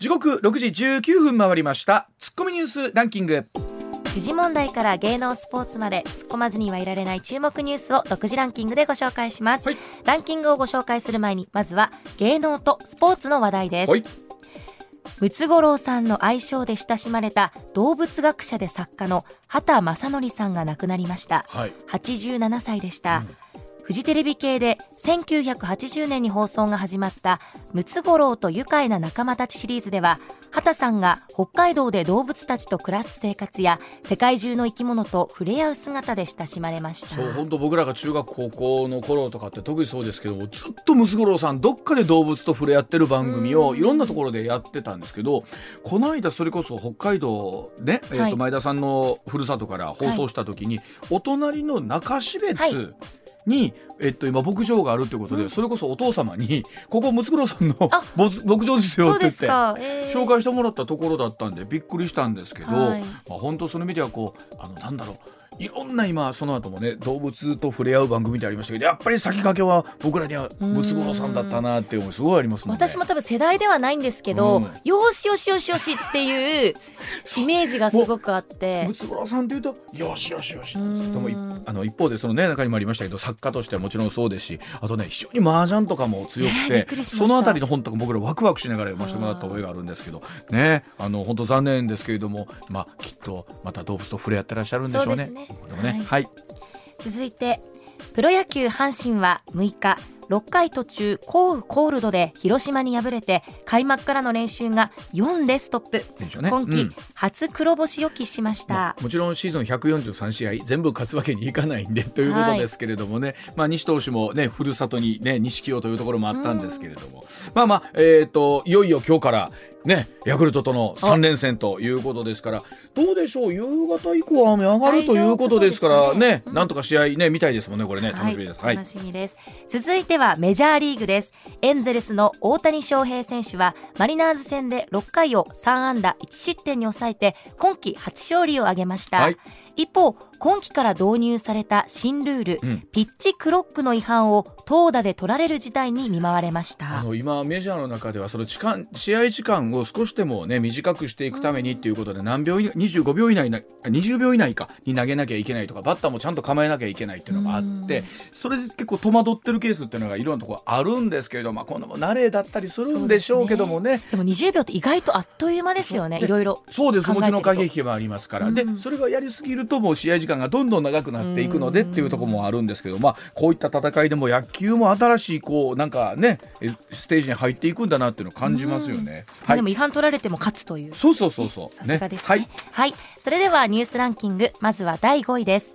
時刻6時19分回りました。ツッコミニュースランキング。時事問題から芸能スポーツまで突っ込まずにはいられない注目ニュースを独自ランキングでご紹介します、はい。ランキングをご紹介する前にまずは芸能とスポーツの話題です、はい。ムツゴロウさんの愛称で親しまれた動物学者で作家の畑正則さんが亡くなりました。はい。87歳でした、フジテレビ系で1980年に放送が始まった「ムツゴロウと愉快な仲間たち」シリーズでは畑さんが北海道で動物たちと暮らす生活や世界中の生き物と触れ合う姿で親しまれました。そう本当僕らが中学高校の頃とかって特にそうですけどもずっとムツゴロウさんどっかで動物と触れ合ってる番組をいろんなところでやってたんですけどこの間それこそ北海道ね、えと前田さんのふるさとから放送した時に、お隣の中標はい。津に、えっと、今牧場があるということで、それこそお父様に「ここムツゴロウさんのあ牧牧場ですよ」って言って。えー。紹介してもらったところだったんでびっくりしたんですけど、はい。まあ、本当その意味ではこうあのなんだろういろんな今その後もね動物と触れ合う番組ってありましたけどやっぱり先駆けは僕らにはムツゴロウさんだったなっていう思いすごいありますもんね。私も多分世代ではないんですけど、うん。よしよしよしよしっていう イメージがすごくあって。ムツゴロウさんっていうとよしよしよし。でうん。もいあの一方でそのね中にもありましたけど作家としてはもちろんそうですしあとね非常に麻雀とかも強くてそのあたりの本とか僕らワクワクしながら読ませてもらった覚えがあるんですけどねあの本当残念ですけれどもまあきっとまた動物と触れ合ってらっしゃるんでしょうね。でもね。はい。はい。続いてプロ野球阪神は6日6回途中降雨コールドで広島に敗れて開幕からの練習が4でストップ、ね。今季うん。初黒星を喫しました、まあもちろんシーズン143試合全部勝つわけにいかないんでということですけれどもね、まあ、西投手もねふるさとにね錦をというところもあったんですけれども。まあまあえっ、といよいよ今日からねヤクルトとの3連戦ということですからどうでしょう？夕方以降は雨上がるということですからね。ねなんとか試合ね見たいですもんねこれね楽しみです。はい。楽しみです。続いてはメジャーリーグです。エンゼルスの大谷翔平選手はマリナーズ戦で6回を3安打1失点に抑えて今季初勝利を挙げました、はい。一方今季から導入された新ルール、うん。ピッチクロックの違反を投打で取られる事態に見舞われましあたの今メジャーの中ではその時間試合時間を少しでもね短くしていくためにっていうことで何秒以内25秒以内なあ20秒以内かに投げなきゃいけないとかバッターもちゃんと構えなきゃいけないっていうのがあってそれで結構戸惑ってるケースっていうのがいろんなところあるんですけれどまあ今度も慣れだったりするんでしょうけどもね。でも20秒って意外とあっという間ですよねでいろいろそうです。もちろん駆け引きもありますから、うん。でそれがやりすぎるともう試合時間がどんどん長くなっていくのでっていうところもあるんですけど、まあ、こういった戦いでも野球も新しいこうなんかねえステージに入っていくんだなっていうのを感じますよね。はい。まあでも違反取られても勝つという。そうそうそうそう。さすがですね。はい。はい、それではニュースランキングまずは第5位です。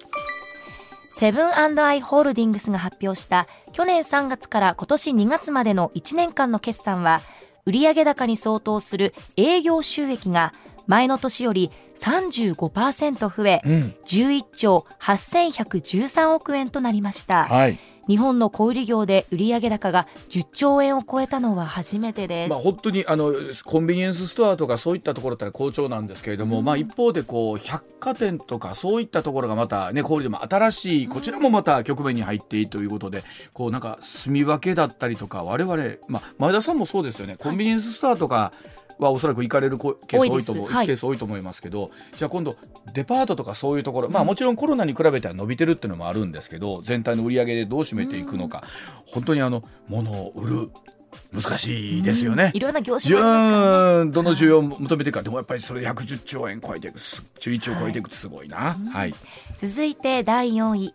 セブンアイ・ホールディングスが発表した去年3月から今年2月までの1年間の決算は売上高に相当する営業収益が前の年より35%増え、うん。11兆8113億円となりました、はい。日本の小売業で売上高が10兆円を超えたのは初めてです、まあ本当にあのコンビニエンスストアとかそういったところって好調なんですけれども、まあ一方でこう百貨店とかそういったところがまたね小売でも新しいこちらもまた局面に入っていいということで、こうなんか住み分けだったりとか我々まあ前田さんもそうですよね。コンビニエンスストアとかはおそらく行かれるこケース多いと思う、はい。ケース多いと思いますけどじゃあ今度デパートとかそういうところまあもちろんコロナに比べては伸びてるっていうのもあるんですけど全体の売り上げでどう占めていくのか、本当にあの物を売る難しいですよね。いろんな業じ種もありますからね。どの需要を求めていくか。でもやっぱりそれで110兆円超えていくす11兆超えていくってすごいな。はい、続いて第4位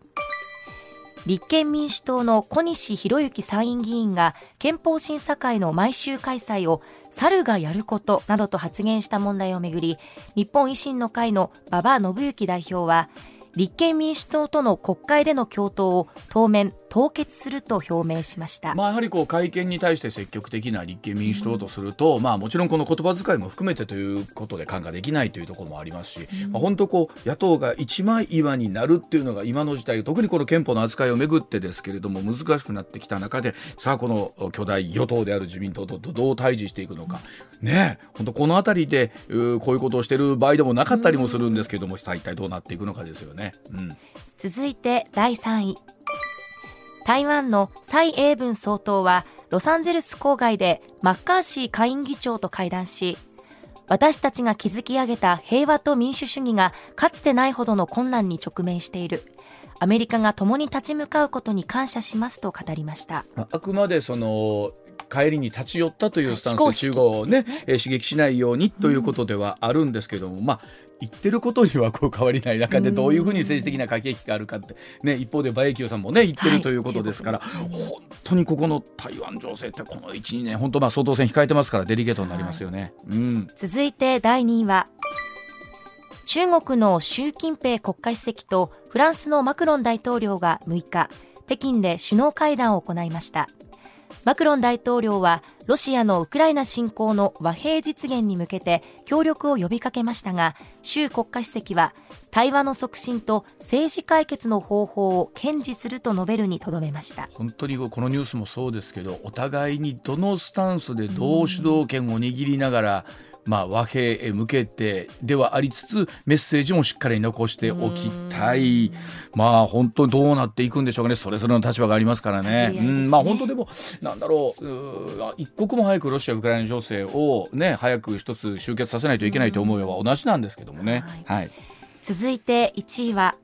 立憲民主党の小西博之参院議員が憲法審査会の毎週開催を猿がやることなどと発言した問題をめぐり日本維新の会の馬場伸幸代表は立憲民主党との国会での共闘を当面凍結すると表明しました、まあ、やはりこう会見に対して積極的な立憲民主党とすると、まあ、もちろんこの言葉遣いも含めてということで看過できないというところもありますし、まあ、本当こう野党が一枚岩になるっていうのが今の時代特にこの憲法の扱いをめぐってですけれども難しくなってきた中でさあこの巨大与党である自民党とどう対峙していくのか、ねえ本当この辺りでうーこういうことをしている場合でもなかったりもするんですけれどもさあ一体どうなっていくのかですよね。うん。続いて第3位台湾の蔡英文総統はロサンゼルス郊外でマッカーシー下院議長と会談し、私たちが築き上げた平和と民主主義がかつてないほどの困難に直面している。アメリカが共に立ち向かうことに感謝しますと語りました。あくまでその帰りに立ち寄ったというスタンスで非公式。中国をね、え？ー刺激しないようにということではあるんですけども、まあ言ってることにはこう変わりない中でどういうふうに政治的な駆け引きがあるかって、ね、一方で馬英九さんもね言ってるということですから、本当にここの台湾情勢ってこの1、2年本当まあ総統選控えてますからデリケートになりますよね。うん。続いて第2位は中国の習近平国家主席とフランスのマクロン大統領が6日北京で首脳会談を行いましたマクロン大統領はロシアのウクライナ侵攻の和平実現に向けて協力を呼びかけましたが習国家主席は対話の促進と政治解決の方法を堅持すると述べるにとどめました。本当にこのニュースもそうですけどお互いにどのスタンスでどう主導権を握りながら、まあ、和平へ向けてではありつつメッセージもしっかり残しておきたい。まあ本当にどうなっていくんでしょうかね。それぞれの立場がありますからね。ね。うん。まあ本当でもなんだろう。うー一刻も早くロシア・ウクライナ情勢をね早く一つ終結させないといけないと思うよは同じなんですけどもね。はい。続いて1位は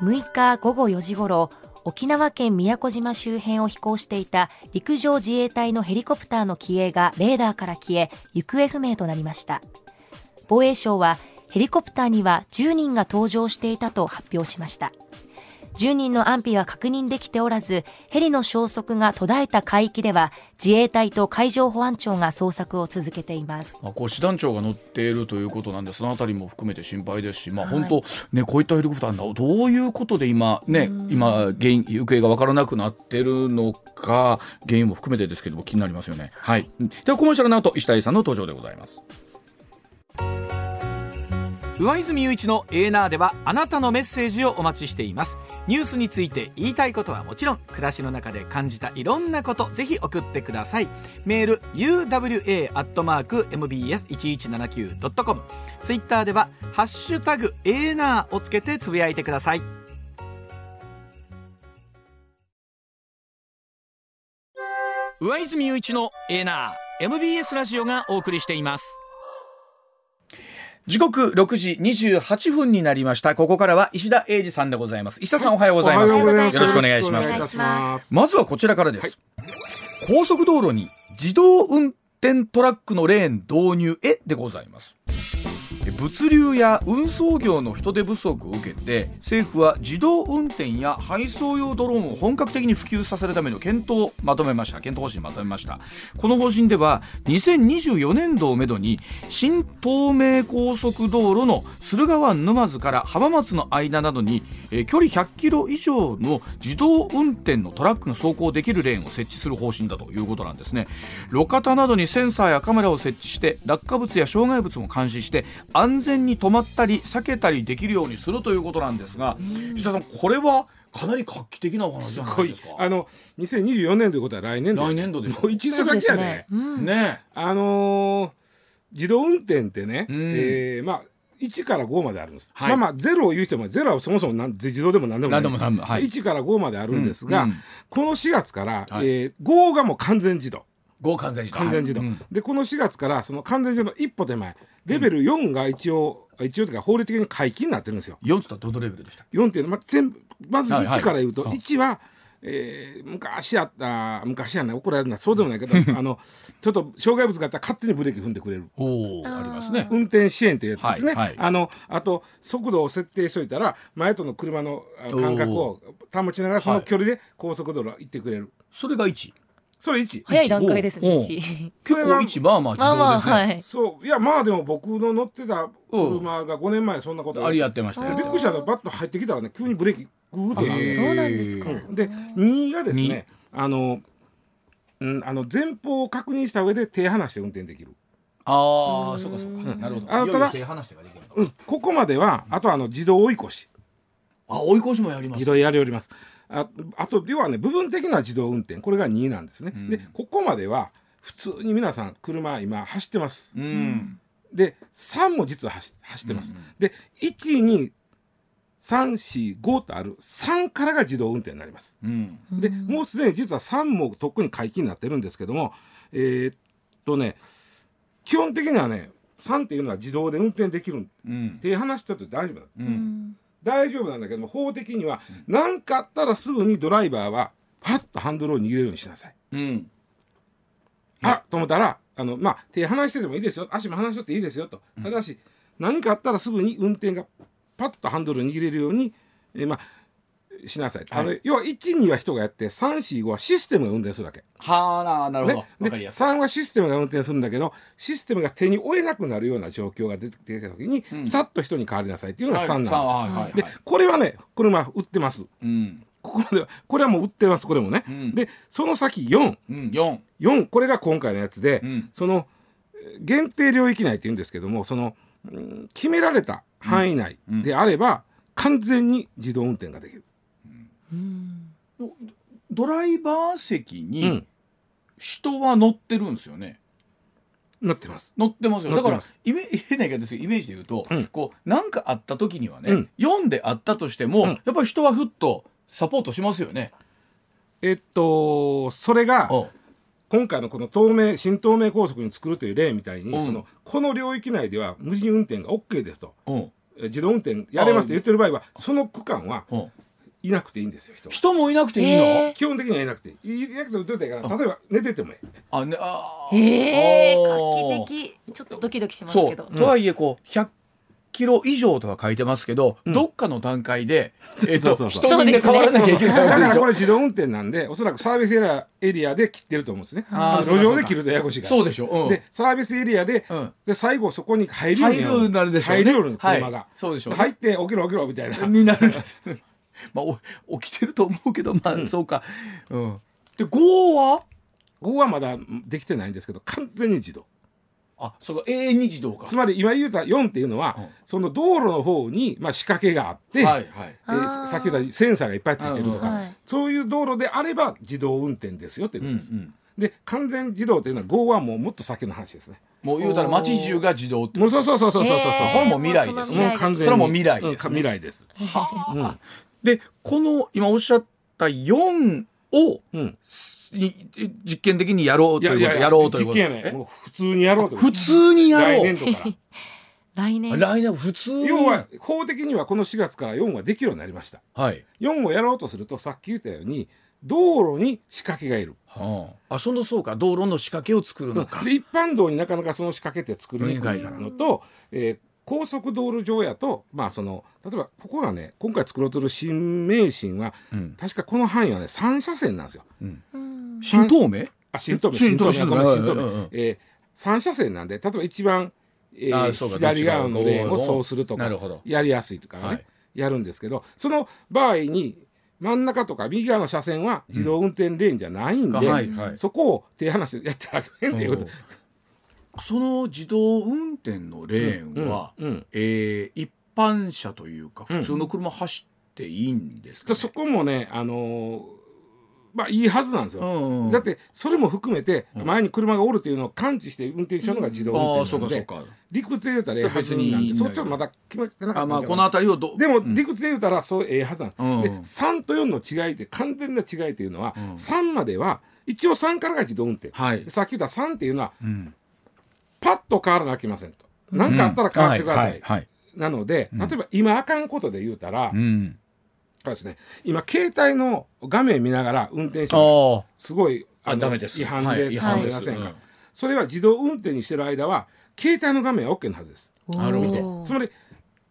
6日午後4時ごろ沖縄県宮古島周辺を飛行していた陸上自衛隊のヘリコプターの機影がレーダーから消え行方不明となりました。防衛省はヘリコプターには10人が搭乗していたと発表しました。10人の安否は確認できておらずヘリの消息が途絶えた海域では自衛隊と海上保安庁が捜索を続けていますまあ、こう師団長が乗っているということなんでそのあたりも含めて心配ですし、まあ、はい本当、ね、こういったヘリコプターなどういうことで今、ね、今原因行方が分からなくなってるのか原因も含めてですけども気になりますよね。はい、ではコマーシャルの後石谷さんの登場でございます。上泉雄一のエーナーではあなたのメッセージをお待ちしています。ニュースについて言いたいことはもちろん暮らしの中で感じたいろんなことぜひ送ってください。メール uwa.mbs1179.com ツイッターでは「ハッシュタグエーナー」をつけてつぶやいてください。上泉雄一のエーナー MBS ラジオがお送りしています。時刻6時28分になりました。ここからは石田英二さんでございます。石田さんおはようございます,、よろしくお願いします。ます。まずはこちらからです、高速道路に自動運転トラックのレーン導入へでございます。え物流や運送業の人手不足を受けて政府は自動運転や配送用ドローンを本格的に普及させるための検討をまとめました。検討方針をまとめました。この方針では2024年度をめどに新東名高速道路の駿河湾沼津から浜松の間などにえ距離100キロ以上の自動運転のトラックが走行できるレーンを設置する方針だということなんですね。路肩などにセンサーやカメラを設置して落下物や障害物も監視して安全に止まったり避けたりできるようにするということなんですが石田さんこれはかなり画期的なお話じゃないですか。あの2024年ということは来年度来年度でしょもう一度先やね。うん。ね。あのー自動運転ってね、うん。えーまあ1から5まであるんです、はい。まあまあ0を言う人も0はそもそもなん自動でも何でもない。何でも何でもはい。1から5まであるんですが、うん。うん。この4月から、はい。えー5がもう完全自動合完全自動完全自動、はいうん。でこの4月からその完全自動の一歩手前。レベル4が一応、一応というか法律的に解禁になってるんですよ。4つとはどのレベルでした4っていうのは、まあ、全部まずはいはい。1から言うと、はい1は、えー昔あった昔やない怒られるのはそうでもないけどあのちょっと障害物があったら勝手にブレーキ踏んでくれる。おおありますね。運転支援というやつですね、はいはい。あのあと速度を設定しといたら前との車の間隔を保ちながらその距離で高速道路行ってくれる、それが1それ1早い段階ですねおう。一。結構1まあまあ自まあま動ですね、あはい。そう。いやまあでも僕の乗ってた車が5年前そんなことあれやってましたよびっくりしたのバッと入ってきたらね。急にブレーキグーッとなるへーそうなんですか。うん。で2がですねあの,、うん、あの前方を確認した上で手離して運転できる、ああそうかそうか。なるほど。あただいよいよ手離してができるうん、ここまではあとはあの自動追い越し。あ追い越しもやります。自動やりおりますああと要はね部分的な自動運転これが2なんですね、ん。でここまでは普通に皆さん車今走ってます。うん。で3も実は走走ってます、うんで123 345とある3からが自動運転になります。うん。でもうすでに実は3もとっくに解禁になってるんですけどもえーっとね基本的にはね3っていうのは自動で運転できるんうん。手離しとって大丈夫なのうん大丈夫なんだけども法的には何かあったらすぐにドライバーはパッとハンドルを握れるようにしなさい。うん。あと思ったらあの、まあ、手離しててもいいですよ。足も離しとっていいですよと。ただし、何かあったらすぐに運転がパッとハンドルを握れるように、えーまあ、しなさい、あの要は12は人がやって345はシステムが運転するわけ。はあなるほど。ね、でわかりやすい。3はシステムが運転するんだけどシステムが手に負えなくなるような状況が出てきた時に、うん。さっと人に変わりなさいっていうのが3なんです。よ。はいはいはい。でこれはね車売ってます。うん。ここまではこれはもう売ってますこれもね。うん。でその先4うん四。4これが今回のやつで、うん。そのえー限定領域内って言うんですけどもその、うん決められた範囲内であれば、完全に自動運転ができる。ドライバー席うにん、人は乗ってるんですよね。なってます。乗ってますよだからイメ 変な言い方ですけどイメージで言うと、うん。こう何かあった時にはね、うん。4であったとしても、うん。やっぱり人はふっとサポートしますよね。えっとそれがお今回のこの東名新東名高速に作るという例みたいに、うん。そのこの領域内では無人運転が OK ですと。自動運転やれますと言ってる場合はその区間はうんいなくていいんですよ人。は人もいなくていいの、え基本的にはいなくていい。いなくてもどうやったらい。いかな例えば寝ててもいい。あねあー。えー、画期的。ちょっとドキドキしますそう、けどとはいえこう100キロ以上とか書いてますけど、うん。どっかの段階で、えっとそうそうそう。人にで変わらなきゃいけないだからこれ自動運転なんでおそらくサービスエリアエリアで切ってると思うんですね。路上で切るとややこしいから。そうでしょ、うん、でサービスエリアで,、うん。で最後そこに入るように入るようになるでしょうね。入るように車が、はい。そうでしょうね。入って起きろ起きろみたいな。になるんですよね。まあお起きてると思うけどまあ、そうか。うん。で5は？ここはまだできてないんですけど完全に自動あそうか永遠に自動か。つまり今言うた4っていうのは、うんその道路の方に、まあ、仕掛けがあって、はいはい。えあーーさっき言ったセンサーがいっぱいついてるとか、うんはいそういう道路であれば自動運転ですよっていうことです。うんで完全自動というのは Go はもうもっと先の話ですね。もう言うたら街中が自動ってもうそうそうそうそうそうそう。へーも未来ですもう完全にそれはもう未来ですねうんか未来です。うんでこの今おっしゃった4をうん。い実験的にやろうということやろうということ実験やね。もう普通にやろうと。普通にやろ来う年度から。来年来年普通に要は法的にはこの4月から4はできるようになりました。はい、4をやろうとするとさっき言ったように道路に仕掛けがいる。はあ、あそのそうか道路の仕掛けを作るのかで一般道になかなかその仕掛けって作りにくいのと、えー高速道路上やとまあその例えばここがね今回作ろうとする新名神はうん。確かこの範囲はね3車線なんですよ。うん。新東名？あ新東名新東名。新東名ごめん新東名うんうんうん。えー3車線なんで例えば一番、えー左側のレーンをそうするとかなるほど。やりやすいとかね、はい。やるんですけどその場合に真ん中とか右側の車線は自動運転レーンじゃないんで、はいはい。そこを手離してやってあげへんっていうこと。その自動運転のレーンは、うんうんえー一般車というかうん。普通の車走っていいんですか、ね？でそこもねあのーまあいいはずなんですよ。うんうん。だってそれも含めてうん。前に車がおるっていうのを感知して運転しようのが自動運転なんでそうかそうか。理屈で言うたらええはずなんでそっちはまだ決まってなかったまあこの辺りをどでもうん。理屈で言うたらそうええはずなんです、うん。で3と4の違いって完全な違いというのは、うん。3までは一応3からが自動運転、はい、さっき言った3っていうのはうん、パッと変わらなきゃいけませんと。何、かあったら変わってください、はいはいなのでうん。例えば今あかんことで言うたら、うん、ですね。今携帯の画面見ながら運転してあすごいのあダメです。違反はいで違反でまりませんか、うん。それは自動運転にしてる間は携帯の画面は OK のはずです。なるつまり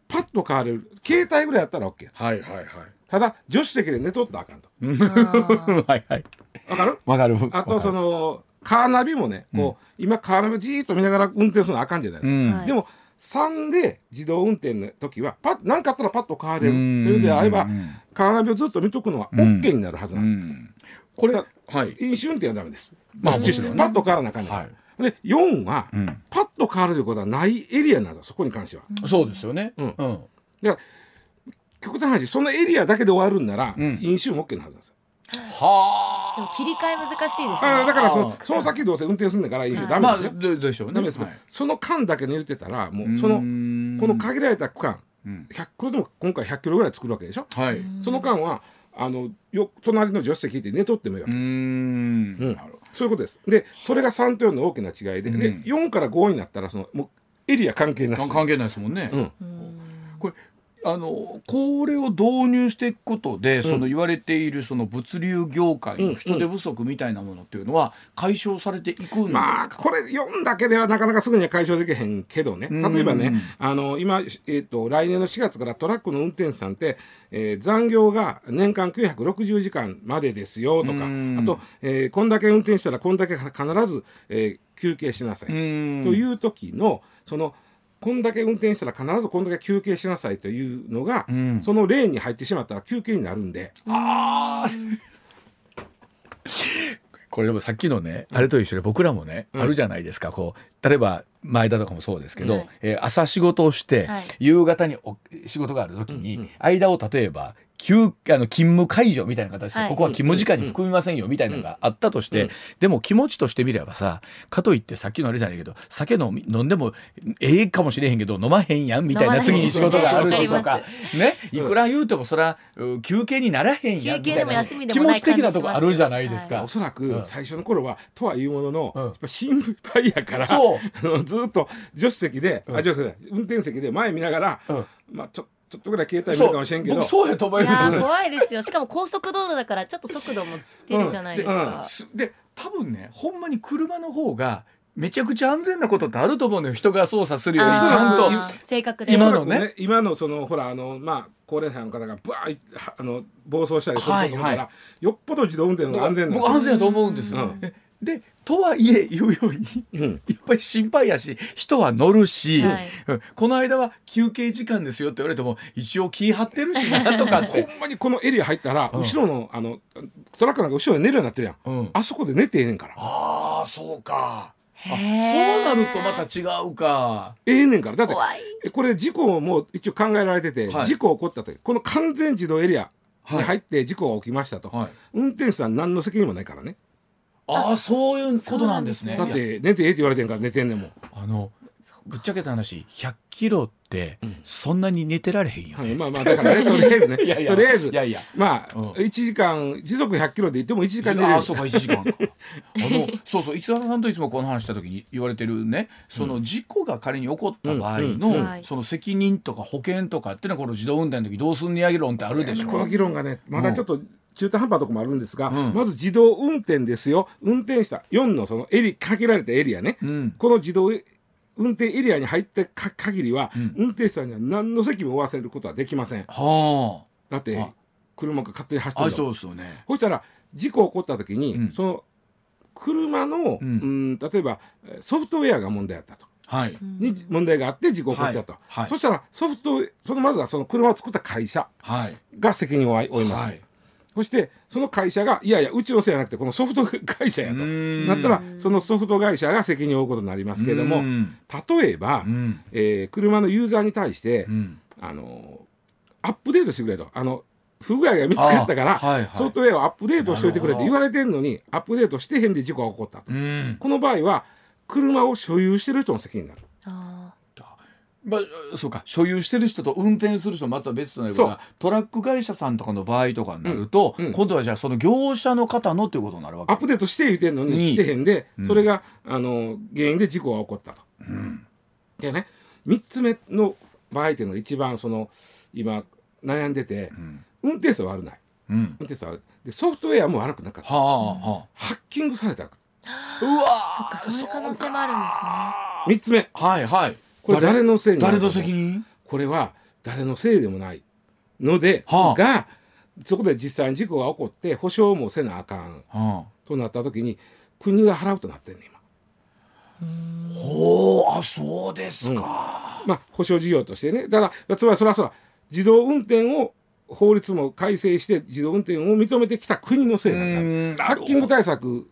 パッと変われる携帯ぐらいやったら OK はいはいはい。ただ助手席で寝とったらあかんと。はいはい。わかる？わかる。あとそのカーナビもねこう、今カーナビじーっと見ながら運転するのあかんじゃないですか、でも3で自動運転の時はパッ何かあったらパッと変われる。とうん。いうのであればうん。カーナビをずっと見とくのはうん。OK になるはずうなんです、ん。これはい。飲酒運転はダメです。まあパッと変わらなあかんねい。で4は、うん。パッと変わるということはないエリアなんだそこに関しては。そうですよね。うん。うん。だから極端な話そのエリアだけで終わるんなら、うん。飲酒も OK なはずなんですよ。はでも切り替え難しいですね。あだからそのその先どうせ運転するんだから飲酒はいまあダメですよ。ででしょうね。ダメです、はい。その間だけ寝てたらもうそのうん。この限られた区間うん。100これでも今回100キロぐらい作るわけでしょ、はい。うその間はあのよ隣の助手席で寝とってもいいわーけです、ん。うん。なるほど。そういうことです。でそれが3と4の大きな違いで,、うん。で4から5になったらそのもうエリア関係なし。関係ないですもんね。うん。これあのこれを導入していくことで、その言われているその物流業界の人手不足みたいなものっていうのは解消されていくんですか？まあこれ読んだけではなかなかすぐには解消できへんけどね。例えばね、うんあの今、えー、と来年の4月からトラックの運転手さんって、えー残業が年間960時間までですよとか、うん。あと、えーこんだけ運転したらこんだけ必ず、えー休憩しなさい、うん。という時のそのこんだけ運転したら必ずこんだけ休憩しなさいというのが、ん。そのレーンに入ってしまったら休憩になるんで、これでもさっきのね、あれと一緒で僕らもね、うん。あるじゃないですか。こう例えば前田とかもそうですけど、はいえー朝仕事をして、はい。夕方にお仕事がある時に、間を例えば休あの勤務解除みたいな形で、はい。ここは勤務時間に含みませんよみたいなのがあったとして、うん。でも気持ちとしてみればさかといってさっきのあれじゃないけど酒飲み飲んでもええかもしれへんけど飲まへんやんみたいな次に仕事があるしとわかかね？いくら言うてもそらう休憩にならへんやんみたいな。気持ち的なとこあるじゃないですか。おそらうん。く最初の頃は、とはいうものの、うん。やっぱ心配やから ずっと助手席で、うん。あ助手席運転席で前見ながら、うん。まあちょちょっとぐらい携帯見るかもしれんけど。僕そうやと思います。ー怖いですよ。しかも高速道路だからちょっと速度も出るじゃないですうん。で多分ねほんまに車の方がめちゃくちゃ安全なことってあると思うのよ。人が操作するよりちゃんと。あ正確で。今のおそらくね。今のそのほらあのまあ高齢者の方がバーッあの暴走したりすると思ったら、はいはよっぽど自動運転の方が安全なんですよ。僕安全だと思うんですよ、うん。えでとはいえ言うようにうん。やっぱり心配やし人は乗るし、はい。うん。この間は休憩時間ですよって言われても一応気張ってるしなとかっほて、んまにこのエリア入ったら、うん。後ろのあのトラックなんか後ろで寝るようになってるやん、うん、あそこで寝てええねんから。ああそうか。あそうなるとまた違うか。ええねんから。だってこれ事故も一応考えられてて、はい。事故起こった時この完全自動エリアに入って事故が起きましたと、はい。運転手さん何の責任もないからねああそういうことなんですね。だって寝てええって言われてんから寝てんねんもん、あのぶっちゃけた話100キロってうん。そんなに寝てられへんよね、はい、まあまあだからねとりあえずね。いやいや。とりあえずいやいや。まあ、うん。1時間時速100キロで行っても1時間寝れる。あそうか1時間か。あのそうそう石田さんといつもこの話した時に言われてるねその事故が仮に起こった場合うんの、その責任とか保険とかっていうのはこの自動運転の時どうすんねや議論ってあるでしょ。この議論がねまだちょっと中途半端なとこもあるんですが、うん。まず自動運転ですよ。運転した4のそのエリ限られたエリアね、うん。この自動運転エリアに入ってか限りは、うん。運転手さんには何の責務を負わせることはできません。はだってあ車が勝手に走ああってるの。そうですよね。そしたら事故起こった時に、うん。その車の、ううんん、例えばえーソフトウェアが問題あったと。はい。に問題があって事故起こったと、はい。はい。そしたらソフトそのまずはその車を作った会社はい。が責任を負います、はいそしてその会社がいやいやうちのせいじゃなくてこのソフト会社やと。うん。なったらそのソフト会社が責任を負うことになりますけれどもうん。例えば、うん。えー車のユーザーに対して、うん。あのアップデートしてくれと。あの不具合が見つかったから、あはいはい。ソフトウェアをアップデートしといてくれって言われてるのにアップデートしてへんで事故が起こったと、うん。この場合は車を所有してる人の責任になる。あまあ、そうか。所有してる人と運転する人また別となるからトラック会社さんとかの場合とかになると、うん。うん。今度はじゃあその業者の方のっていうことになるわけ。アップデートして言ってんのににしてへんで、うん。それがあの原因で事故が起こったと。うん。でね3つ目の場合っていうのが一番その今悩んでてうん。運転手は悪ない。うん。運転手は悪い。でソフトウェアも悪くなかった。はあはハッキングされたあうわそっかそういう可能性もあるんですね。3つ目。はいはいこれ誰のせい誰の責任？これは誰のせいでもないので、はあ。がそこで実際に事故が起こって保証もせなあかんはとなった時に国が払うとなってんねん今。あ、ほうあそうですか、まあ、保証事業としてね。だからつまりそれはそら自動運転を法律も改正して自動運転を認めてきた国のせいなんだ。ハッキング対策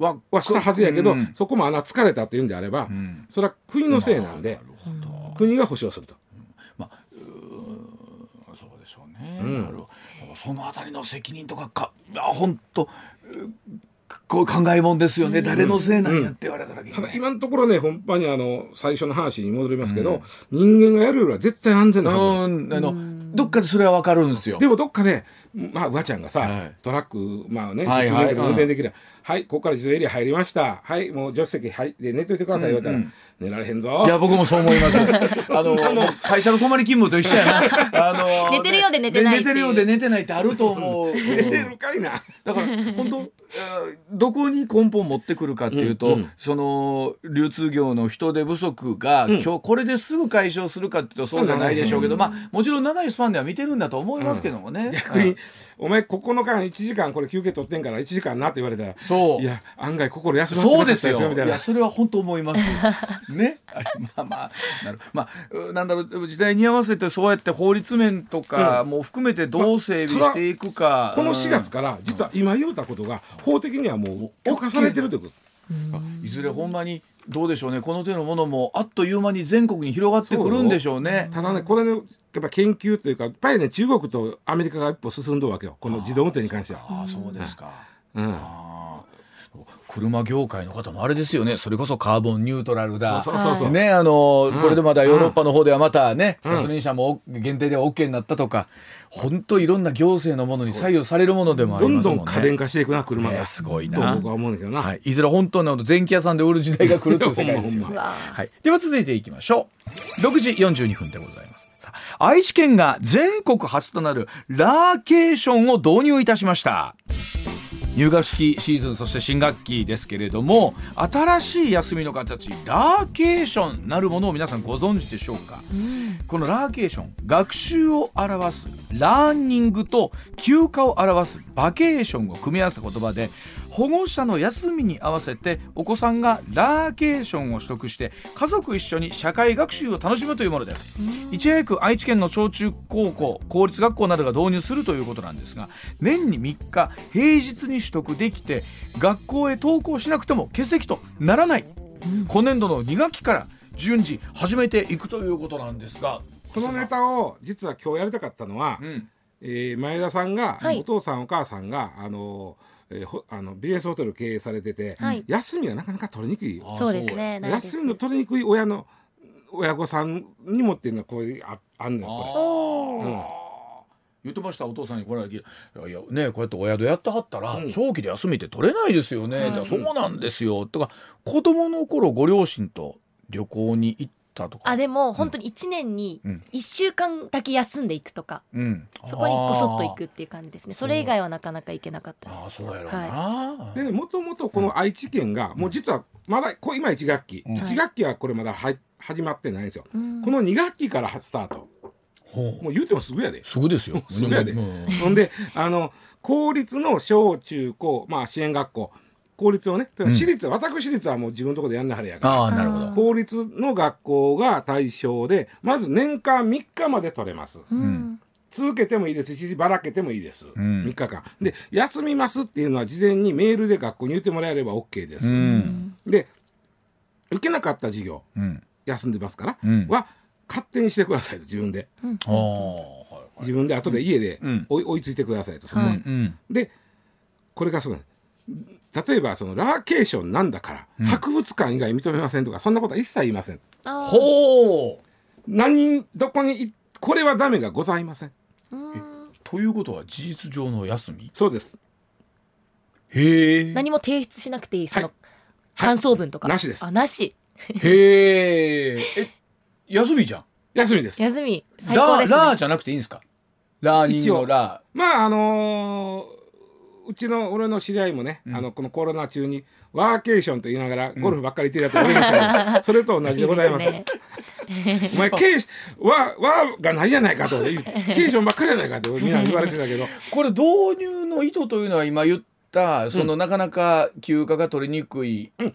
ははしたはずやけど、うん。そこも穴疲れたっていうんであれば、うん。それは国のせいなんで、なるほど。国が保証すると。そうでしょうね、うん。なるほど。そのあたりの責任とかかあ本当こう考えもんですよね、誰のせいなんやって言われた時にただ今のところねほんまにあの最初の話に戻りますけど、人間がやるよりは絶対安全なはずです。うんあのどっかでそれは分かるんですよ。でもどっかで、まあ、うわちゃんがさ、はい。トラック、まあね、はいはい。普通免許で運転できる、はい、ここから自動エリア入りました。はい、もう助手席入って寝といてくださいよ、言われたら、寝られへんぞ。いや僕もそう思います あの会社の泊まり勤務と一緒やな あの寝てるようで寝てない寝てるようで寝てないってあると思う、うん寝れるかいな。だから本当えーどこに根本持ってくるかっていうと、うんうんその流通業の人手不足が、ん今日これですぐ解消するかっていうとそうじゃないでしょうけど、まあもちろん長いスパンでは見てるんだと思いますけどもね。逆に、お前9日間1時間これ休憩取ってんから1時間なって言われたら、そういや、案外心休まってなかったそうですよ。みたいないや、。それは本当思います。ね。まあまあ、なる。まあ、うなんだろう、時代に合わせて、そうやって法律面とか、もう含めてどう整備していくか。この4月かから、実は今言うたことが、法的にはもう許可されてるということ。いずれほんまに、どうでしょうね。この手のものも、あっという間に全国に広がってくるんでしょうね。ただね、これね、やっぱ研究というか、やっぱりね、中国とアメリカが一歩進んどるわけよ。この自動運転に関しては。ああ、そうですか。うん。あー車業界の方もあれですよね。それこそカーボンニュートラルだ。ねあの、ん。これでまだヨーロッパの方ではまたね、うん。ガソリン車も限定では OK になったとか本当いろんな行政のものに左右されるものでもありどんますもんね。どん家電化していくな、車が。ねすごいな。と僕は思うんだけどな。はい、いずれ本当の電気屋さんで売る時代が来るという世界ですよ。はい、では続いていきましょう。6時42分でございます。愛知県が全国初となるラーケーションを導入いたしました。入学式シーズンそして新学期ですけれども新しい休みの形ラーケーションなるものを皆さんご存知でしょうか、このラーケーション学習を表すラーニングと休暇を表すバケーションを組み合わせた言葉で保護者の休みに合わせてお子さんがラーケーションを取得して家族一緒に社会学習を楽しむというものです。いち早く愛知県の小中高校公立学校などが導入するということなんですが年に3日平日に取得できて学校へ登校しなくても欠席とならない、今年度の2学期から順次始めていくということなんですが。このネタを実は今日やりたかったのは、うん。えー前田さんが、はい。お父さんお母さんがあの、えーほあの BS ホテル経営されてて、はい。休みがなかなか取りにくいあそうですね。休みの取りにくい親の親御さんにもっていうのはこういうああんのよこれ。うん。言ってましたお父さんにこれだけいやいやねこうやってお宿やってはったら、うん。長期で休みって取れないですよね、はいだからそうなんですよ。とか子供の頃ご両親と旅行に行ったとか。あでも本当に1年にうん。1週間だけ休んでいくとか、うん、そこにこそっと行くあっていう感じですね。それ以外はなかなか行けなかったです。そうやろうな、はでもともとこの愛知県が、もう実はまだこ今1学期、うん。1学期はこれまだは始まってないんですよ、うん。この2学期からスタート。もう言うてもすぐやで。すぐですよ。すぐやで。うん。ほんであの公立の小中高、まあ、支援学校公立をね。ん。私立、私立はもう自分のところでやんなはれやから。ああなるほど。あー公立の学校が対象でまず年間3日まで取れます。うん。続けてもいいですしばらけてもいいです、ん。3日間。で休みますっていうのは事前にメールで学校に言ってもらえれば OK です、うん。で受けなかった授業うん。休んでますから、うん。は勝手にしてくださいと自分で。自分で後で家でうん。追い追いついてくださいとそこははいうんでこれがそうなんです例えばそのラーケーションなんだから、博物館以外認めませんとかそんなことは一切言いません。ほう。何どこにいこれはダメがございません。うん。ということは事実上の休み？そうです。へえ。何も提出しなくていいそのはい。感想文とか、なしです。あなし。へえ。え休みじゃん？休みです。休み。最高ですね。ラーラーじゃなくていいんですか？ラーニングのラまああのーうちの俺の知り合いもね、あのこのコロナ中にワーケーションと言いながらゴルフばっかり行ってるやつがおりましたけど、それと同じでございます。いいですね。お前ケーシワワがないやないかと ケーションばっかりやないかってみんな言われてたけど。ー これ導入の意図というのは今言ったそのなかなか休暇が取りにくい。ご両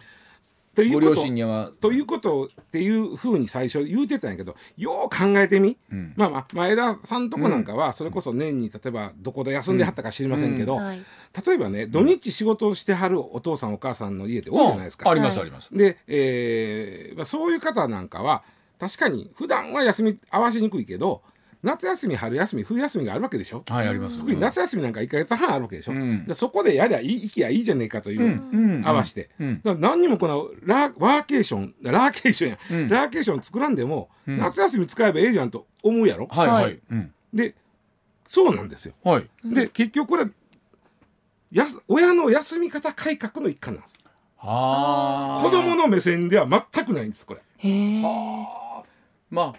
ということ親には。ということっていうふうに最初言うてたんやけどよう考えてみ、ん。まあまあ前田さんとこなんかはそれこそ年に例えばどこで休んではったか知りませんけど、はい。例えばね土日仕事をしてはるお父さんお母さんの家って多いじゃないですか。ありますはいあります。で、えーまあ、そういう方なんかは確かに普段は休み合わせにくいけど夏休み春休み冬休みがあるわけでしょ？はいあります特に夏休みなんか1か月半あるわけでしょ、うん。でそこでやりゃいい行きゃいいじゃねえかという、うん。合わせて、うん。だから何にもこのラワーケーションラーケーションや、うん。ラーケーション作らんでも、うん。夏休み使えばええじゃんと思うやろ、はいははい。いうん。でそうなんですよ。はい。で結局これやす親の休み方改革の一環なんです。あ子供の目線では全くないんですこれ。へえまあ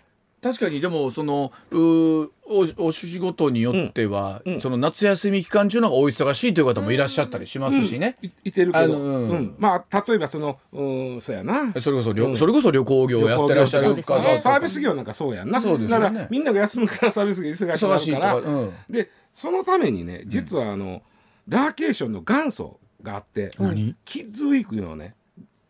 確かにでもそのうーおお仕事によっては、うんうん。その夏休み期間中の方がお忙しいという方もいらっしゃったりしますしね、いいてるけど、あのうん。うん。まあ例えばそのうんそうやな。それこそ旅、うん。それこそ旅行業をやってらっしゃる旅行業方そうですね。サービス業なんかそうやんな。そうですよね。だからみんなが休むからサービス業忙しいとか、ら。うん、でそのためにね実はあの、ラーケーションの元祖があって、何？キッズウィークのをね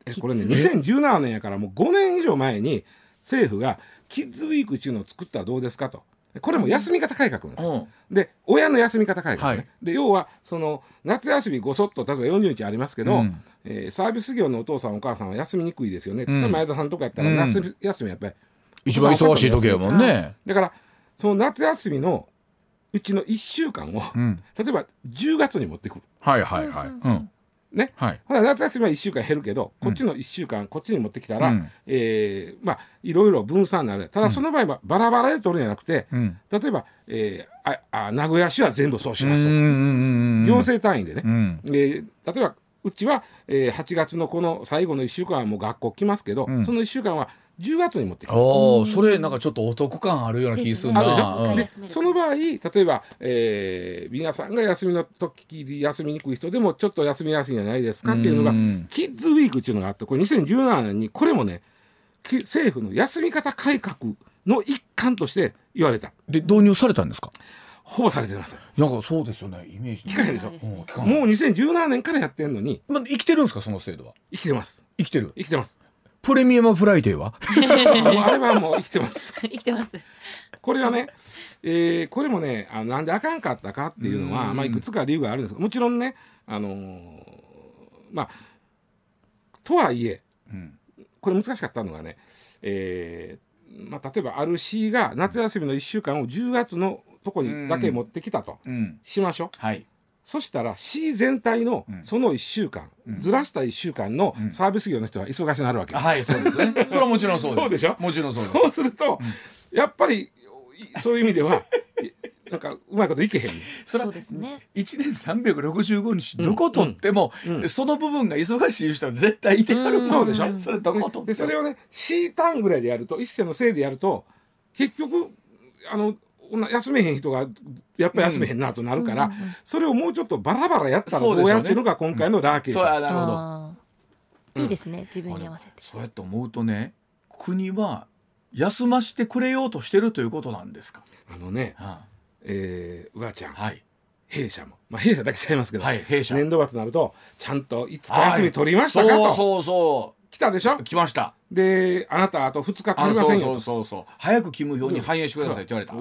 えこれねキッズ2017年やからもう5年以上前に政府がキッズウィークっていうのを作ったらどうですかと。これも休み方改革なんですよ、で親の休み方改革ね、はい。で要はその夏休みごそっと例えば40日ありますけど、うん。えーサービス業のお父さんお母さんは休みにくいですよね、ん。前田さんとかやったらうん。夏休み休みやっぱり。一番忙しい時やもんね。だからその夏休みのうちの1週間を、うん、例えば10月に持ってくる。はいはいはい。うん、ね。はい。夏休みは1週間減るけどこっちの1週間、こっちに持ってきたら、うん。えーまあいろいろ分散になる。ただその場合はバラバラで取るんじゃなくて、うん。例えば、えーああ名古屋市は全部そうしうんますと、行政単位でね、うん。えー例えばうちは、えー8月のこの最後の1週間はもう学校来ますけど、うん。その1週間は10月に持ってきます。それなんかちょっとお得感あるような気するな。あるでその場合例えば、えー皆さんが休みの時に休みにくい人でもちょっと休みやすいんじゃないですかっていうのがうんキッズウィークっていうのがあってこれ2017年にこれもねき政府の休み方改革の一環として言われたで導入されたんですか？ほぼされてませんなんかそうですよね。イメージに。聞かへんでしょもう2017年からやってんのにまあ生きてるんですかその制度は？生きてます生きてる。生きてますプレミアムフライデーは？あれはもう生きてます 生きてますこれはね、えーこれもねあのなんであかんかったかっていうのは、うんまあ、いくつか理由があるんですもちろんね、あのーまあとはいえうん。これ難しかったのがね、えーまあ、例えばある市が夏休みの1週間を10月のとこにだけ持ってきたとうん。しましょう。はい。そしたら市全体のうん。その1週間、うん。ずらした1週間のうん。サービス業の人は忙しくなるわけですはい、そうですね。それはもちろんそうです。そうでしょ？もちろんそうです。そうすると、やっぱりいそういう意味ではいなんかうまいこといけへん。それはそうですね。一年三百六十五日どこ取っても、うん。うん。その部分が忙しい人は絶対いてはるうん。そうでしょ？それどこ取っても。でそれをね C 単位ぐらいでやると一世のせいでやると結局あの休めへん人がやっぱ休めへんなとなるから、それをもうちょっとバラバラやったらどうやっていうのが今回のラーケーション。そうやなるほど。あーいいですね自分に合わせて。そうやって思うとね国は休ましてくれようとしてるということなんですか？あのね、はえー、うわちゃん、はい。弊社も、まあ、弊社だけちゃいますけど、はい弊社。年度末になるとちゃんといつか休み取りましたかと、そうそうそ来たでしょ？う来ました。であなたあと2日足りませんよそうそうそう早く勤務表に反映してくださいって言われた。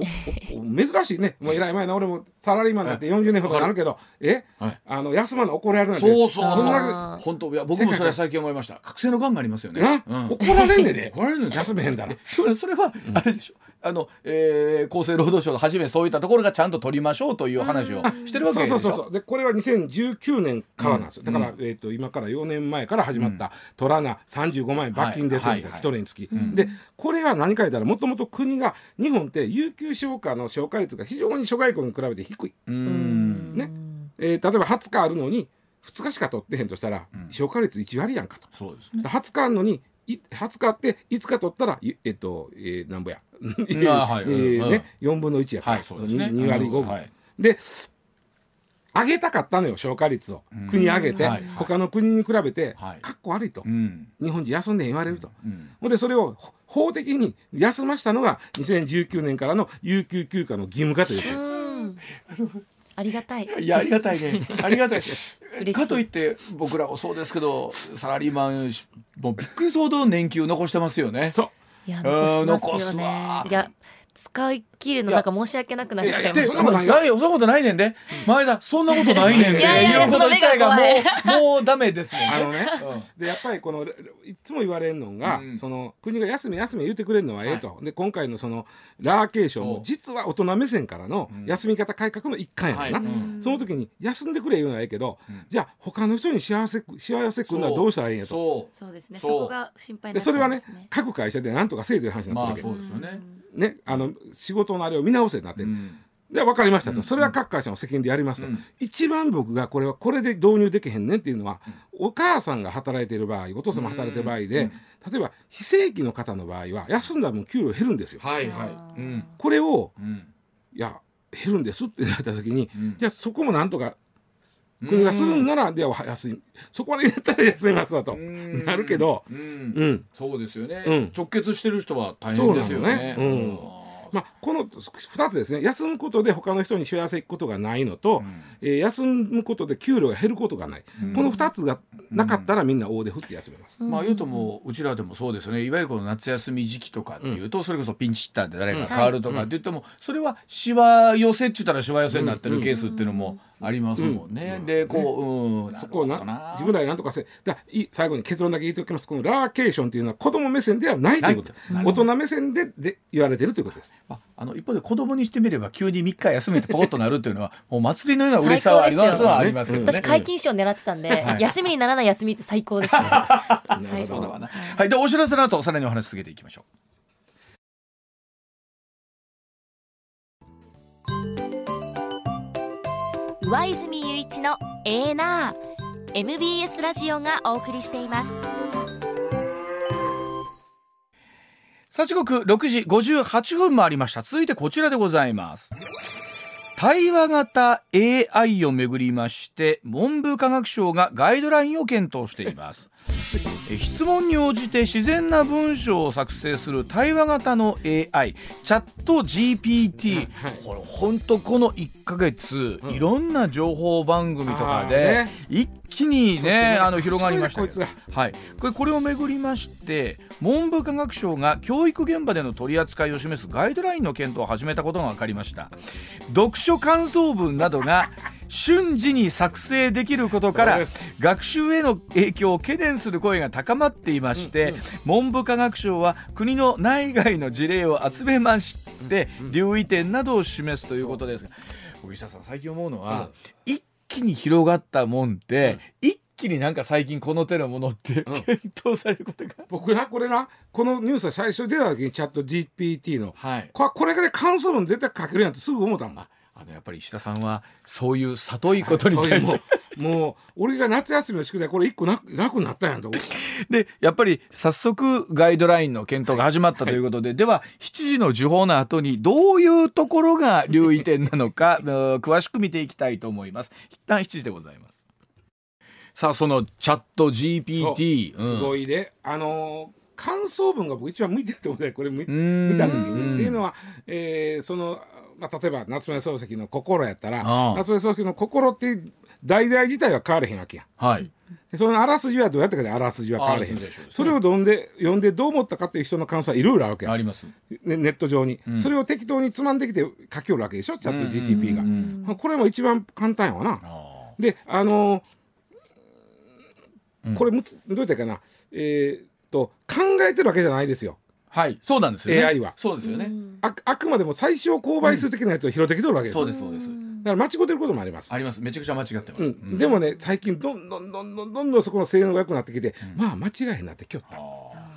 珍しいね。もうえらい前の俺もサラリーマンだって40年ほどなるけど。え？はい。あの休まの怒られるなんて。そうそうそんな本当いや僕もそれは最近思いました。覚醒の癌がありますよね。怒られんねんで。怒られるんで休めへんだら でもそれはあれでしょ、あの、えー、厚生労働省をはじめそういったところがちゃんと取りましょうという話をしてるわけでしょ？そうそうそうそう。でこれは2019年からなんですよ、うん。だから、えー、と今から4年前から始まった「取らな35万円罰金です」みたいな、はい。一人につき、ん。でこれは何か言ったらもともと国が日本って有給消化の消化率が非常に諸外国に比べて低い、ううん。んね。えー例えば20日あるのに2日しか取ってへんとしたら、うん。消化率1割やんかと。そうですね。で20日あるのにい20日あって5日取ったらいえっと、えー、なんぼや、えね、4分の1やから、はいね。2, 割5分、で上げたかったのよ消化率を、うん。国上げて、はい。はい。他の国に比べて、はい。かっこ悪いと、うん。日本人休んで言われると、うん。ほんでそれを法的に休ましたのが2019年からの有給休暇の義務化ということです。うんありがたい。いやありがたいね。ありがたい。かといって僕らもそうですけどサラリーマンもうびっくりするほど年休残してますよね。そう。いやうん残しますよね。いや使いきるのなんか申し訳なくなっちゃいます。でそんなことない。よそんなことないねんで。前田そんなことないねんで。いやいや言うこと自体がもうもうダメですもんね。あのね。でやっぱりこのいつも言われるのが、うん。その国が休め休め言ってくれるのはええと、で今回のそのラーケーションも実は大人目線からのうん。休み方改革の一環やろな、その時に休んでくれ言うのはええけど、うん。じゃあ他の人に幸せ幸せくるのはどうしたらいいんやと。そそうですね。そこが心配それはね各会社で何とかせえという話になってるわけ、そうですよね。ねあの仕事のあれを見直せになってる、うん。で分かりましたと、うん。それは各会社の責任でやりますと、うん。一番僕がこれはこれで導入できへんねんっていうのは、お母さんが働いている場合お父さんも働いている場合で、うん。例えば非正規の方の場合は休んだ分給料減るんですよ。はいはい。うん。これをうん。いや減るんですってなった時に、うん。じゃあそこもなんとか国がするんなら、では安いそこまでやったら休みますわと、うん。なるけど、うん。うん。そうですよね、うん。直結してる人は大変ですよね。そうなのね。うんまあ、この2つですね。休むことで他の人に幸せいくことがないのと、うん。えー休むことで給料が減ることがない、うん。この2つがなかったらみんな大手振って休めます。まあ言うともううちらでもそうですよね。いわゆるこの夏休み時期とかっていうと、それこそピンチヒッターで誰か変わるとかって言っても、それはしわ寄せって言ったらしわ寄せになってるケースっていうのもありますもんね。うん。でこう、うん、そこをな自分らでなんとかせだい最後に結論だけ言っておきます。このラーケーションというのは子供目線ではないということ。大人目線でで言われてるということです。まあ、あの一方で子供にしてみれば急に3日休めてポコッとなるっていうのは もう祭りのような嬉しさはありますはありますけどね。私皆勤賞狙ってたんで、はい。休みにならない休みって最高ですね。最高。だわな。はい、でお知らせの後さらにお話し続けていきましょ上泉雄一のエーナー MBS ラジオがお送りしています。さあ時刻6時58分もありました。続いてこちらでございます。対話型 AI をめぐりまして文部科学省がガイドラインを検討しています。え質問に応じて自然な文章を作成する対話型の AI チャット GPT、はいこれ本当この1ヶ月、うん。いろんな情報番組とかで、ね。一気にねあの広がりましたはい、これこれをめぐりまして文部科学省が教育現場での取り扱いを示すガイドラインの検討を始めたことが分かりました。読書感想文などが瞬時に作成できることから学習への影響を懸念する声が高まっていまして、文部科学省は国の内外の事例を集めまして、留意点などを示すということですが小木下さん最近思うのは、一気に広がったもんって、一気になんか最近この手のものってうん。検討されることが、僕なこれなこのニュースが最初出た時にチャット GPT の。はい、ここれで感想文絶対書けるやんってすぐ思ったもん。ああのやっぱり石田さんはそういう里いことに対して。もうもう俺が夏休みの宿題これ一個な楽になったやんとでやっぱり早速ガイドラインの検討が始まったということで、では7時の時報の後にどういうところが留意点なのか うん詳しく見ていきたいと思います。一旦7時でございますさあそのチャット GPT すごいいで、あのー感想文が僕一番向いてると思うねこれ見た時に。っていうのは、えーその、まあ、例えば夏目漱石の「心」やったらああ。夏目漱石の「心」っていう題材自体は変われへんわけや。ん。はい。でそのあらすじはどうやったかであらすじは変われへん。ね。それを読んで読んでどう思ったかっていう人の感想はいろいろあるわけあります。ね、ネット上に、うん。それを適当につまんできて書きおるわけでしょ？チャット GTP が、これも一番簡単やわな。あであのーうんこれむつどうやったらいいかな？えーっと考えてるわけじゃないですよ。ーはい。そうなんですよね。AI は。そうですよね、ああくまでも最小公倍数的なやつを拾ってきてるわけです。よ、そうですそうです。だから間違ってることもあります。あります。めちゃくちゃ間違ってます、うん。うんでもね最近どんどんどんどんどんどんそこの性能が良くなってきて、まあ間違いへんなってきよった。あ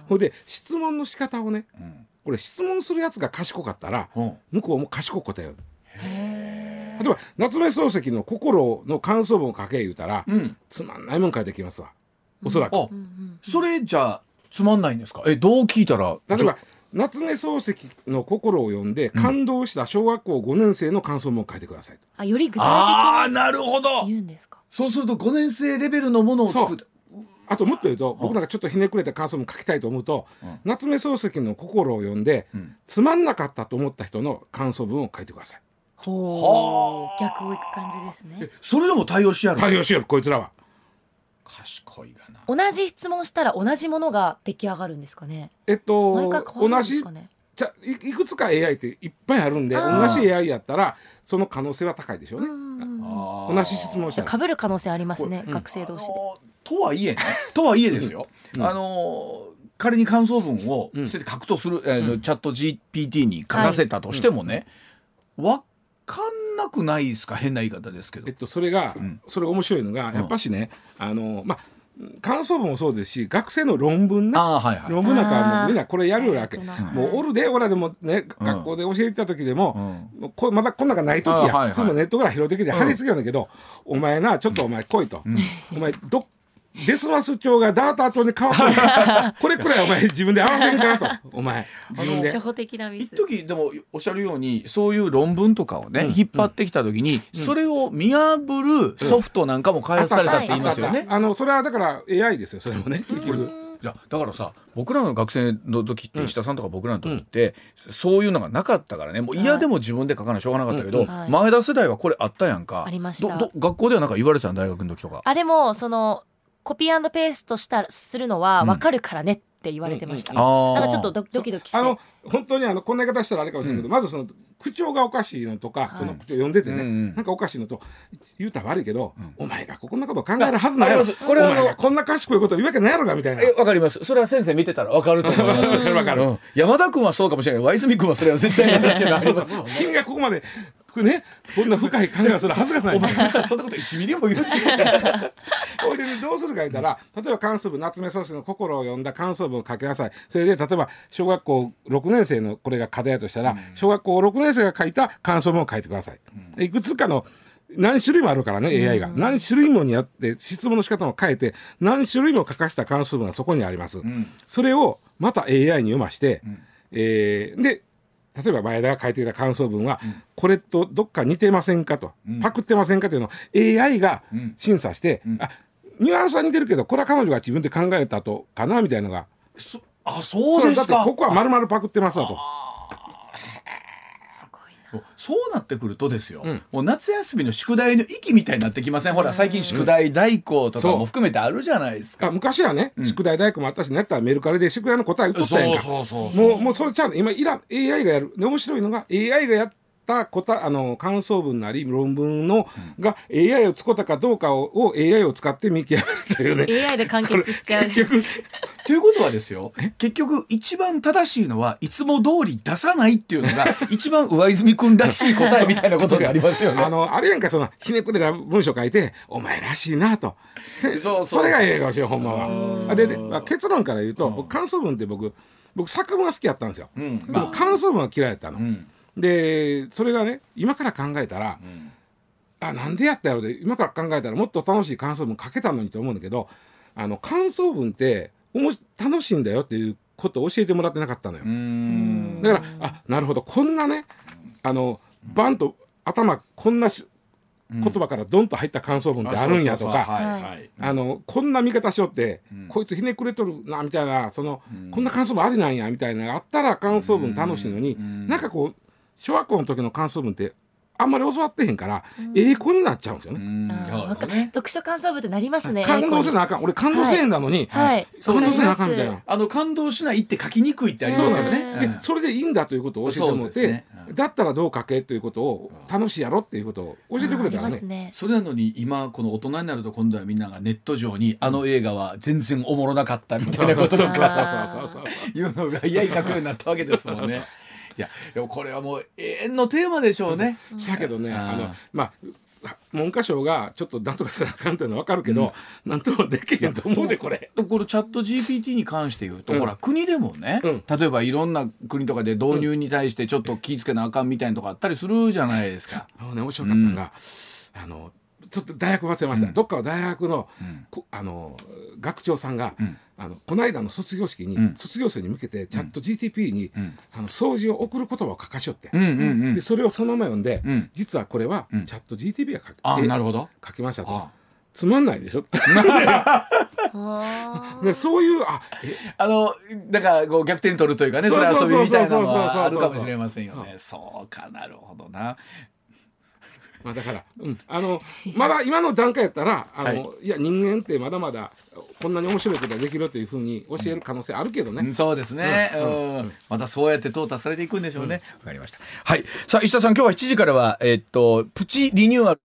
ほいで質問の仕方をねーうん。これ質問するやつが賢かったらうん。向こうも賢く答える例えば夏目漱石の心の感想文を書け言うたら、うん。つまんないもん書いてきますわおそらく、あそれじゃあつまんないんですか？えどう聞いたら？例えば夏目漱石の心を読んで感動した小学校5年生の感想文を書いてください、あより具ああ体なるほど。的に言うんですか？そうすると5年生レベルのものを作る。あともっと言うと僕なんかちょっとひねくれた感想文書きたいと思うと、うん。夏目漱石の心を読んで、うん。つまんなかったと思った人の感想文を書いてください。ほう。逆をいく感じですね。えそれでも対応しやる？対応しよるこいつらは賢いがな。同じ質問したら同じものが出来上がるんですかね？えっと毎回変わるん同じですかね？ちゃいいくつか AI っていっぱいあるんで同じ AI やったらその可能性は高いでしょうね。同じ質問したら被る可能性ありますね、うん。学生同士で。あのとはいえね とはいえですよ、うん。あの仮に感想文をうん。それで書くとする、えーチャット GPT に書かせたとしてもね、わかんなくないですか？変な言い方ですけど。えっ。と、それが、ん。それが面白いのが、ん。やっぱしねあのまあ感想文もそうですし学生の論文ね。ああはいはい。論文なんかはもみんなこれやるわけ。もうおるで俺らでもね学校で教えてた時でも、うん。もうこまだこんなんがない時や、あはいはい。それもネットから拾ってきて貼り付けるんだけど、お前なちょっとお前来いと、お前どデスマス帳がダーター帳に変わったこれくらいお前自分で合わせんからと。お前。自分で。初歩的なミス。一時でもおっしゃるようにそういう論文とかをね、うん。引っ張ってきた時に、それを見破るソフトなんかも開発されたって言いますよね。あのそれはだから AI ですよそれもね。結局。いやだからさ僕らの学生の時って石田さんとか僕らの時って、そういうのがなかったからね。もう嫌でも自分で書かなしょうがなかったけど、うん。はい前田世代はこれあったやんか。ありました。どど学校ではなんか言われてたの大学の時とか。あでもそのコピーペーストしたするのはうん。分かるからねって言われてました。うんあー。だからちょっとドドキドキして。あの本当にあのこんな言い方したらあれかもしれないけど、まずその口調がおかしいのとか、い。その口調読んでてね、うんうんなんかおかしいのと言うたら悪いけど、お前がこんなこと考えるはずないやろ。これはあのお前がこんな賢いこと言うわけないやろがみたいな。えわかります。それは先生見てたらわかると思います。わかるわかるうん。山田君はそうかもしれない。けど和泉君はそれは絶対ない。っていうのはありますもんね君がここまでねこんな深い考えをするはずがない。お前がそんなこと1ミリも言うてほい。でねどうするか言ったら例えば関数部夏目漱石の心を読んだ感想文を書きなさい。それで例えば小学校6年生のこれが課題だとしたら、小学校6年生が書いた感想文を書いてください、いくつかの何種類もあるからね AI が、何種類もにあって質問の仕方も変えて何種類も書かした関数文がそこにあります、それをまた AI に読まして、えーで例えば前田が書いてきた感想文は、これとどっか似てませんかと、パクってませんかというのを AI が審査して、あニュアンスは似てるけどこれは彼女が自分で考えたとかなみたいなのが。そあそうですだってかここは丸々パクってますわと。そうなってくるとですよ、うん。もう夏休みの宿題の域みたいになってきません？ほら最近宿題代行とかも含めてあるじゃないですか、あ昔はね、宿題大工もあったし、ね、やったらメルカリで宿題の答え打っとったやんか。そうそうそう。もう、もうそれちゃうの。今、いらん、AI がやる。で、面白いのが、AI がやった答え、あの、感想文なり、論文の、が AI を使ったかどうかをを AI を使って見極めるというね。AI で完結しちゃう。結局、ということはですよ結局一番正しいのはいつも通り出さないっていうのが一番上泉君らしい答えみたいなことでありますよね。あの、あれやんか、その、ひねくれた文章書いて、お前らしいなと。そうそうそれがええかもしれん、ほんまは。あで、でまあ、結論から言うと、僕、感想文って僕、僕、作文が好きやったんですよ。うんでも、感想文は嫌いやったの。んで、それがね、今から考えたら、あ、なんでやったやろで、今から考えたらもっと楽しい感想文書けたのにと思うんだけど、あの、感想文って、おもし楽しいんだよっていうことを教えてもらってなかったのよ。うん。だから、あ、なるほど、こんなね、あの、バンと頭、こんなし言葉からドンと入った感想文ってあるんやとか、はいはい。あの、こんな見方しよって、こいつひねくれとるな、みたいな、その、こんな感想文ありなんや、みたいなのがあったら感想文楽しいのに、なんかこう、小学校の時の感想文って、あんまり教わってへんから、英語になっちゃうんですよね。読書感想文ってなりますね。感動せなあかん。俺感動せえへんなのに、はい。感動せなあかんみたいわな。あの感動しないって書きにくいってありますよね。ね。で、それでいいんだということを教えてもらって、だったらどう書けということを楽しいやろっていうことを教えてくれたらねあります。ね。それなのに今この大人になると今度はみんながネット上にあの映画は全然おもろなかったみたいなこととそうかそうそうそういうのが嫌に書くようになったわけですもんね。いやでもこれはもう永遠のテーマでしょうね。しやけどね、あのまあ文科省がちょっとなんとかせなあかんっていうのは分かるけど、なんともできへんと思うでこれ。でこのチャット GPT に関して言うと、うんほら国でもね、うん。例えばいろんな国とかで導入に対してちょっと気ぃつけなあかんみたいなとこあったりするじゃないですか。あのね面白かったのが、あのちょっと大学忘れました、どっかの大学の,、こあの学長さんが、ん。あのこの間の卒業式に、ん。卒業生に向けてチャット GTP に、ん。あの掃除を送る言葉を書かしよって、うんうんうん。で。それをそのまま読んで、うん。実はこれは、ん。チャット GTP が書きあえなるほど。書きましたと。あつまんないでしょ？あでそういうあえ。あのだからこう逆転取るというかねそれそうそうそう遊びみたいなのはあるかもしれませんよね。そうかなるほどな。まあだから、うん、あのまだ今の段階やったらあの、はい。い、や人間ってまだまだこんなに面白いことができるというふうに教える可能性あるけどね、うんそうですね、うんまたそうやって淘汰されていくんでしょうね。わ、かりました。はい。さあ石田さん今日は7時からはえっとプチリニューアル